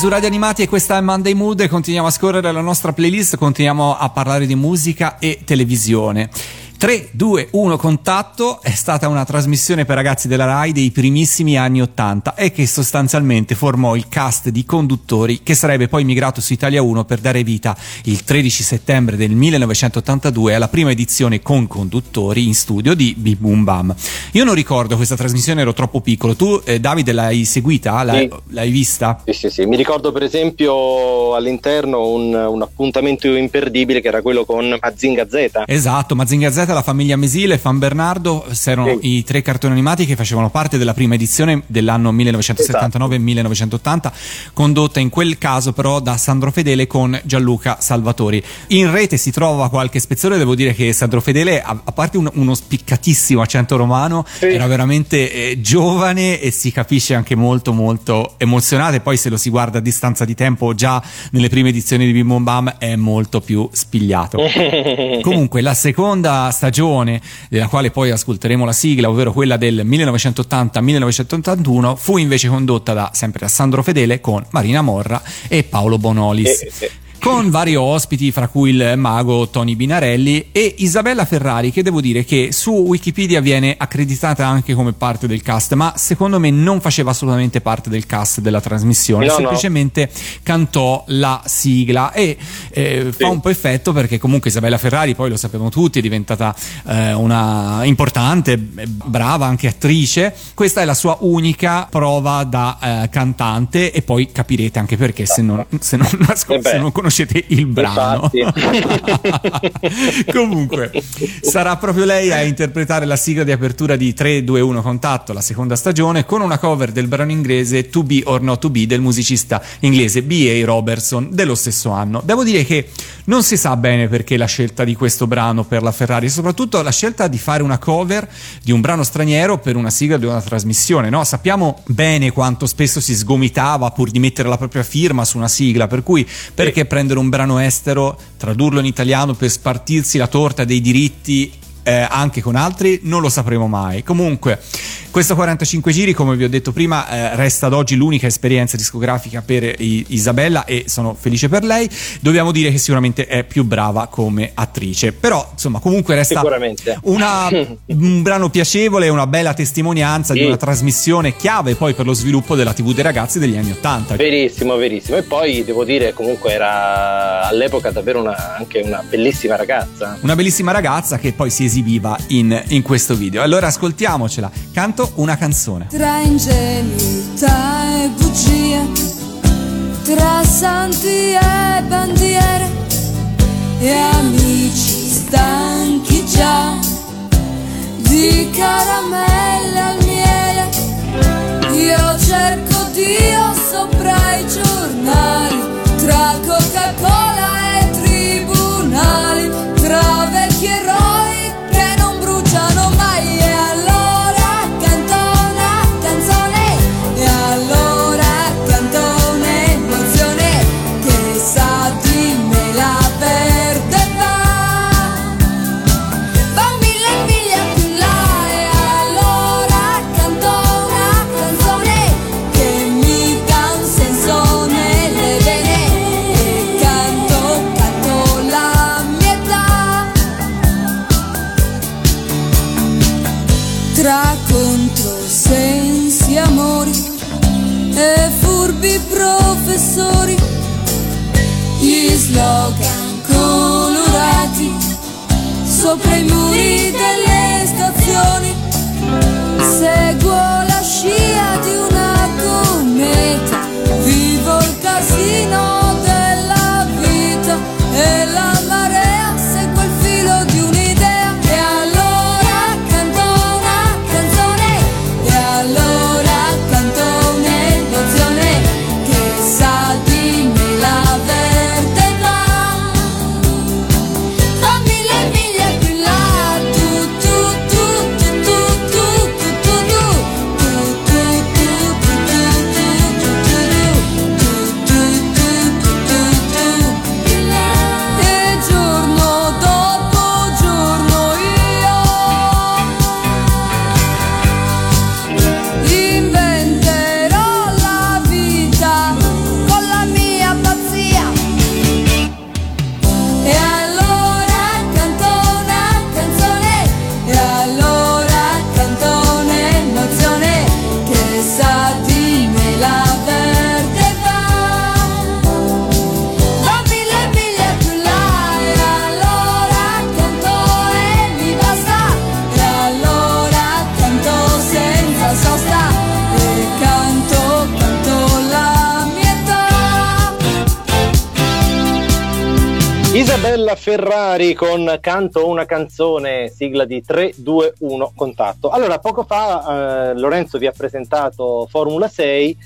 Su Radio Animati e questa è Monday Mood continuiamo a scorrere la nostra playlist, continuiamo a parlare di musica e televisione. 3, 2, 1 Contatto è stata una trasmissione per ragazzi della RAI dei primissimi anni 80 e che sostanzialmente formò il cast di conduttori che sarebbe poi migrato su Italia 1 per dare vita il 13 settembre del 1982 alla prima edizione con conduttori in studio di Bim Boom Bam. Io non ricordo questa trasmissione, ero troppo piccolo. Tu, eh, Davide, l'hai seguita? L'hai, Sì. l'hai vista? Sì, sì, sì. Mi ricordo per esempio all'interno un, un appuntamento imperdibile che era quello con Mazinga Z. Esatto, Mazinga Z, la famiglia Mesile, Fan Bernardo, erano Sì. i tre cartoni animati che facevano parte della prima edizione dell'anno 1979-1980, condotta in quel caso però da Sandro Fedele con Gianluca Salvatori. In rete si trova qualche spezzone, devo dire che Sandro Fedele, a, a parte un- uno spiccatissimo accento romano, Sì. era veramente eh, giovane e si capisce anche molto molto emozionato e poi se lo si guarda a distanza di tempo già nelle prime edizioni di Bim Bom Bam è molto più spigliato. Comunque, la seconda stagione, della quale poi ascolteremo la sigla, ovvero quella del 1980-1981, fu invece condotta da sempre da Sandro Fedele con Marina Morra e Paolo Bonolis. Eh, eh. Con vari ospiti, fra cui il mago Tony Binarelli e Isabella Ferrari, che devo dire che su Wikipedia viene accreditata anche come parte del cast, ma secondo me non faceva assolutamente parte del cast della trasmissione, No, no. semplicemente cantò la sigla e eh, fa un po' effetto perché comunque Isabella Ferrari, poi lo sappiamo tutti, è diventata eh, una importante, eh, brava anche attrice. Questa è la sua unica prova da eh, cantante e poi capirete anche perché se non, se non, ascol- Eh se non conoscete il brano. Comunque, sarà proprio lei a interpretare la sigla di apertura di 3, 2, 1 Contatto, la seconda stagione, con una cover del brano inglese To Be or Not To Be del musicista inglese B.A. Robertson dello stesso anno. Devo dire che non si sa bene perché la scelta di questo brano per la Ferrari, e soprattutto la scelta di fare una cover di un brano straniero per una sigla di una trasmissione. No? Sappiamo bene quanto spesso si sgomitava pur di mettere la propria firma su una sigla, per cui perché prendere un brano estero, tradurlo in italiano per spartirsi la torta dei diritti eh, anche con altri, non lo sapremo mai. Comunque, questo 45 giri, come vi ho detto prima, eh, resta ad oggi l'unica esperienza discografica per I- Isabella e sono felice per lei. Dobbiamo dire che sicuramente è più brava come attrice, però insomma, comunque resta una- un brano piacevole una bella testimonianza di Sì. una trasmissione chiave poi per lo sviluppo della TV dei ragazzi degli anni Ottanta. Verissimo, verissimo. E poi devo dire, comunque era all'epoca davvero una- anche una bellissima ragazza. Una bellissima ragazza che poi si esibiva in, in questo video. Allora ascoltiamocela. Canto una canzone. Tra ingenuità e bugie, tra santi e bandiere, e amici stanchi già di caramelle al miele. Io cerco Dio sopra i giornali, tra Coca-Cola e tribunali, Ferrari con Canto una canzone, sigla di 321 Contatto. Allora, poco fa eh, Lorenzo vi ha presentato Formula 6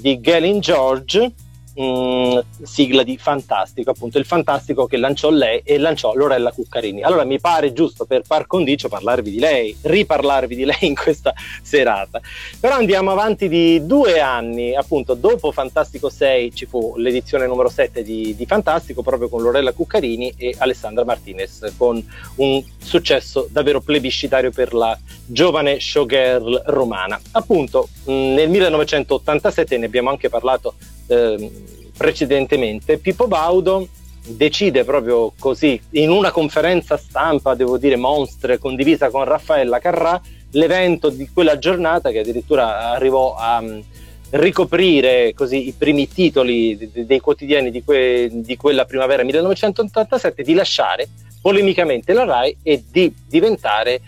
di Galen George mh, mm, sigla di Fantastico, appunto il Fantastico che lanciò lei e lanciò Lorella Cuccarini. Allora mi pare giusto per par condicio parlarvi di lei, riparlarvi di lei in questa serata. Però andiamo avanti di due anni, appunto dopo Fantastico 6 ci fu l'edizione numero 7 di, di Fantastico proprio con Lorella Cuccarini e Alessandra Martinez con un successo davvero plebiscitario per la giovane showgirl romana. Appunto mh, nel 1987 ne abbiamo anche parlato eh, precedentemente, Pippo Baudo decide proprio così, in una conferenza stampa, devo dire monstre, condivisa con Raffaella Carrà, l'evento di quella giornata che addirittura arrivò a um, ricoprire così i primi titoli dei, quotidiani di, que, di, quella primavera 1987, di lasciare polemicamente la RAI e di diventare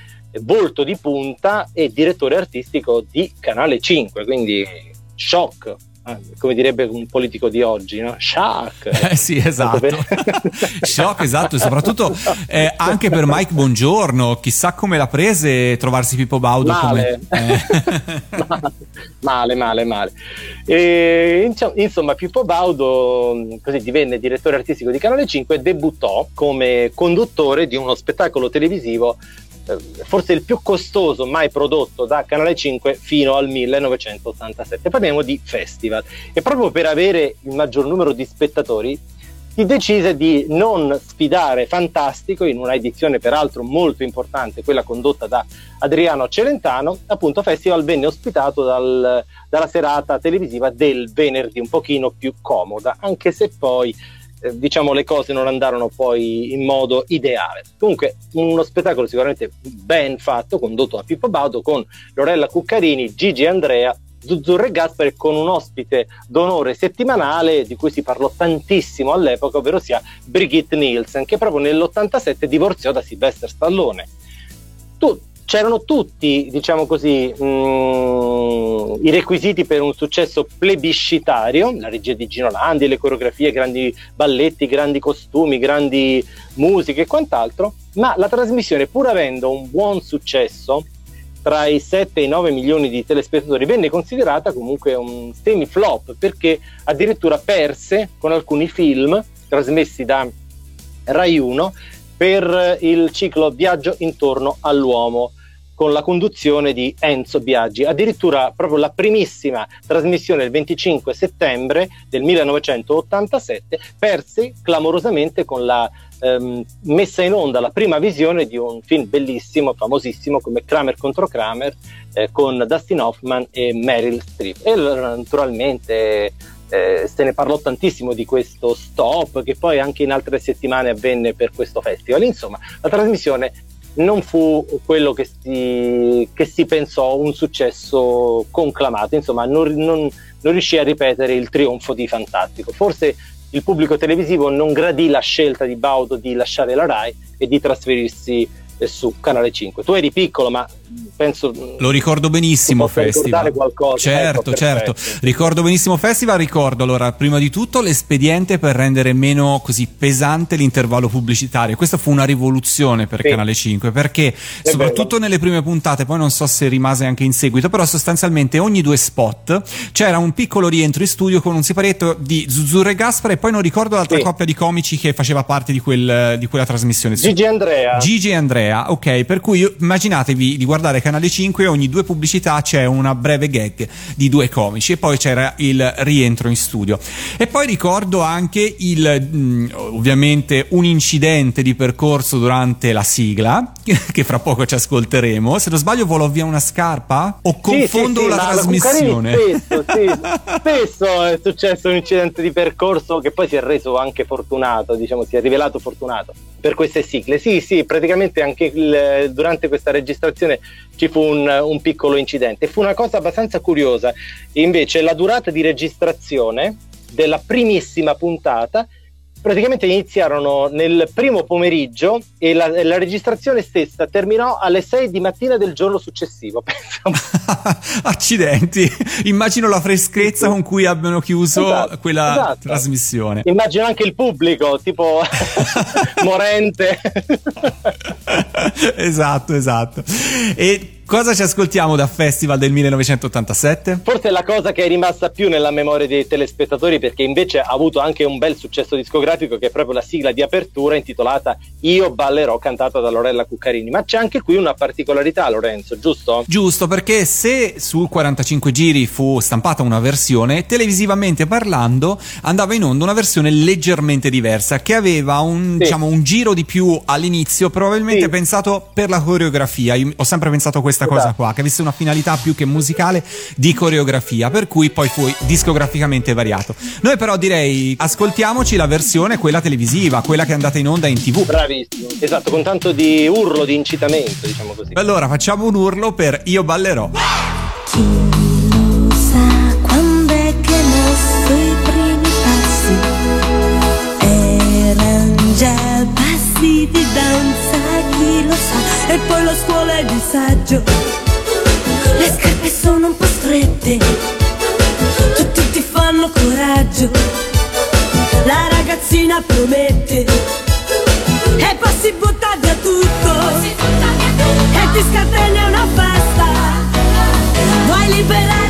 volto di punta e direttore artistico di Canale 5, quindi shock come direbbe un politico di oggi, no? Shock! Eh sì, esatto. Shock, esatto, e soprattutto eh, anche per Mike Buongiorno, chissà come l'ha prese trovarsi Pippo Baudo male. come... Eh. male, male, male. E, insomma, Pippo Baudo così divenne direttore artistico di Canale 5 e debuttò come conduttore di uno spettacolo televisivo eh, forse il più costoso mai prodotto da Canale 5 fino al 1987. Parliamo di festival e proprio per avere il maggior numero di spettatori si decise di non sfidare Fantastico in una edizione peraltro molto importante, quella condotta da Adriano Celentano, appunto Festival venne ospitato dal, dalla serata televisiva del venerdì, un pochino più comoda, anche se poi eh, diciamo le cose non andarono poi in modo ideale. Comunque uno spettacolo sicuramente ben fatto, condotto da Pippo Baudo con Lorella Cuccarini, Gigi Andrea, Zuzzurro e Gaspare con un ospite d'onore settimanale di cui si parlò tantissimo all'epoca, ovvero sia Brigitte Nielsen, che proprio nell'87 divorziò da Sylvester Stallone. Tu, c'erano tutti, diciamo così, mh, mm, i requisiti per un successo plebiscitario, la regia di Gino Landi, le coreografie, grandi balletti, grandi costumi, grandi musiche e quant'altro, ma la trasmissione, pur avendo un buon successo, tra i 7 e i 9 milioni di telespettatori, venne considerata comunque un semi-flop perché addirittura perse con alcuni film trasmessi da Rai 1 per il ciclo Viaggio intorno all'uomo con la conduzione di Enzo Biaggi. Addirittura proprio la primissima trasmissione il 25 settembre del 1987 perse clamorosamente con la ehm, messa in onda, la prima visione di un film bellissimo, famosissimo come Kramer contro Kramer eh, con Dustin Hoffman e Meryl Streep. E naturalmente eh, se ne parlò tantissimo di questo stop che poi anche in altre settimane avvenne per questo festival. Insomma, la trasmissione non fu quello che si, che si pensò un successo conclamato, insomma non, non, non riuscì a ripetere il trionfo di Fantastico. Forse il pubblico televisivo non gradì la scelta di Baudo di lasciare la RAI e di trasferirsi su Canale 5. Tu eri piccolo, ma penso lo ricordo benissimo festival qualcosa certo ecco, certo ricordo benissimo festival ricordo allora prima di tutto l'espediente per rendere meno così pesante l'intervallo pubblicitario questa fu una rivoluzione per sì. Canale 5 perché È soprattutto bello. nelle prime puntate poi non so se rimase anche in seguito però sostanzialmente ogni due spot c'era un piccolo rientro in studio con un siparietto di Zuzzurro e Gaspare e poi non ricordo l'altra sì. coppia di comici che faceva parte di, quel, di quella trasmissione Gigi Andrea Gigi e Andrea ok per cui immaginatevi di guardare Canale 5 ogni due pubblicità c'è una breve gag di due comici e poi c'era il rientro in studio. E poi ricordo anche il, mm, ovviamente un incidente di percorso durante la sigla, che fra poco ci ascolteremo. Se non sbaglio volò via una scarpa? O confondo sì, sì, la trasmissione? Spesso, spesso è successo un incidente di percorso che poi si è reso anche fortunato, diciamo, si è rivelato fortunato per queste sigle. Sì, sì, praticamente anche il, durante questa registrazione ci fu un, un, piccolo incidente. Fu una cosa abbastanza curiosa. Invece la durata di registrazione della primissima puntata praticamente iniziarono nel primo pomeriggio e la, la registrazione stessa terminò alle 6 di mattina del giorno successivo. Accidenti, immagino la freschezza con cui abbiano chiuso esatto, quella esatto. trasmissione. Immagino anche il pubblico, tipo morente. esatto, esatto. E Cosa ci ascoltiamo da Festival del 1987? Forse è la cosa che è rimasta più nella memoria dei telespettatori perché invece ha avuto anche un bel successo discografico che è proprio la sigla di apertura intitolata Io ballerò cantata da Lorella Cuccarini. Ma c'è anche qui una particolarità Lorenzo, giusto? Giusto, perché se su 45 giri fu stampata una versione, televisivamente parlando andava in onda una versione leggermente diversa che aveva un, sì. diciamo, un giro di più all'inizio, probabilmente sì. pensato per la coreografia. Io ho sempre pensato questo questa cosa qua, che avesse una finalità più che musicale di coreografia, per cui poi fu discograficamente variato. Noi però direi ascoltiamoci la versione quella televisiva, quella che è andata in onda in tv. Bravissimo, esatto, con tanto di urlo, di incitamento, diciamo così. Allora facciamo un urlo per Io ballerò. Chi disagio. Le scarpe sono un po' strette, tutti ti fanno coraggio. La ragazzina promette e poi si butta via tutto e ti scatena una festa. Vuoi liberare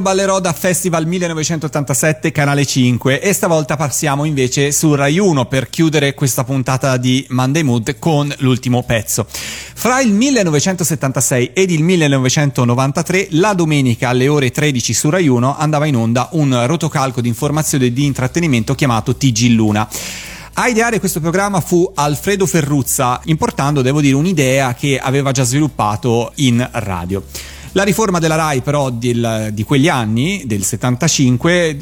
Io ballerò da Festival 1987, canale 5 e stavolta passiamo invece su Rai 1 per chiudere questa puntata di Monday Mood con l'ultimo pezzo. Fra il 1976 ed il 1993, la domenica alle ore 13 su Rai 1 andava in onda un rotocalco di informazione e di intrattenimento chiamato TG Luna. A ideare questo programma fu Alfredo Ferruzza, importando, devo dire, un'idea che aveva già sviluppato in radio. La riforma della RAI però del, di quegli anni, del 75,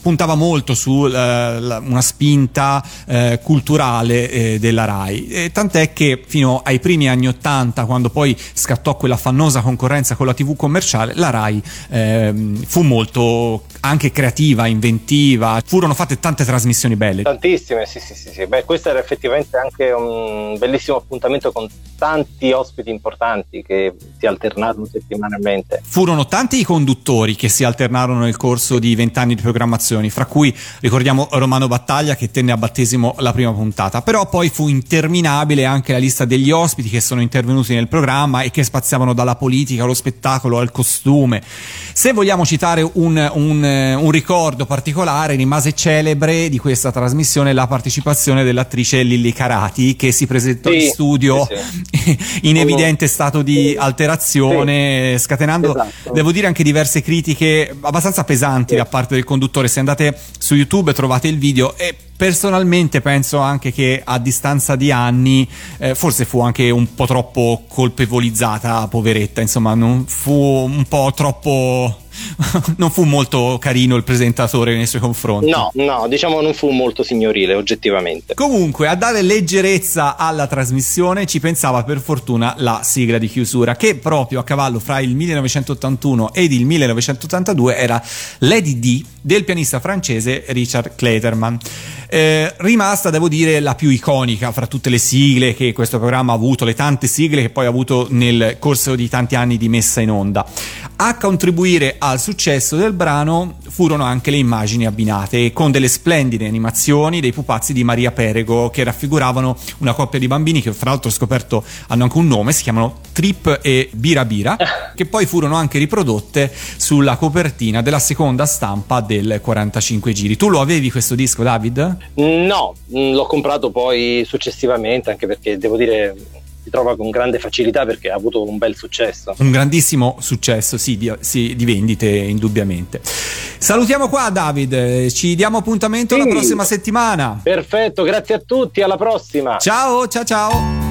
puntava molto su eh, una spinta eh, culturale eh, della RAI, e tant'è che fino ai primi anni 80, quando poi scattò quella fannosa concorrenza con la TV commerciale, la RAI ehm, fu molto anche creativa, inventiva, furono fatte tante trasmissioni belle. Tantissime, sì, sì, sì, sì. Beh, questo era effettivamente anche un bellissimo appuntamento con tanti ospiti importanti che si alternarono settimanalmente. Furono tanti i conduttori che si alternarono nel corso di vent'anni di programmazioni, fra cui ricordiamo Romano Battaglia che tenne a battesimo la prima puntata, però poi fu interminabile anche la lista degli ospiti che sono intervenuti nel programma e che spaziavano dalla politica allo spettacolo al costume. Se vogliamo citare un, un un ricordo particolare rimase celebre di questa trasmissione la partecipazione dell'attrice Lilli Carati che si presentò Sì, in studio sì, sì. in evidente stato di alterazione scatenando esatto. devo dire anche diverse critiche abbastanza pesanti Sì. da parte del conduttore se andate su YouTube trovate il video e personalmente penso anche che a distanza di anni eh, forse fu anche un po' troppo colpevolizzata poveretta insomma non fu un po' troppo non fu molto carino il presentatore nei suoi confronti No, no, diciamo non fu molto signorile, oggettivamente. Comunque, a dare leggerezza alla trasmissione ci pensava per fortuna la sigla di chiusura, che proprio a cavallo fra il 1981 ed il 1982 era Lady D del pianista francese Richard Clayterman. Eh, rimasta, devo dire, la più iconica fra tutte le sigle che questo programma ha avuto, le tante sigle che poi ha avuto nel corso di tanti anni di messa in onda. A contribuire al successo del brano furono anche le immagini abbinate con delle splendide animazioni dei pupazzi di Maria Perego che raffiguravano una coppia di bambini che fra l'altro ho scoperto hanno anche un nome, si chiamano Trip e Bira Bira, che poi furono anche riprodotte sulla copertina della seconda stampa del 45 giri. Tu lo avevi questo disco, David? No, mh, l'ho comprato poi successivamente, anche perché devo dire si trova con grande facilità perché ha avuto un bel successo. Un grandissimo successo, sì, di, sì, di vendite indubbiamente. Salutiamo qua David, ci diamo appuntamento Sì. la prossima settimana. Perfetto, grazie a tutti, alla prossima. Ciao, ciao, ciao.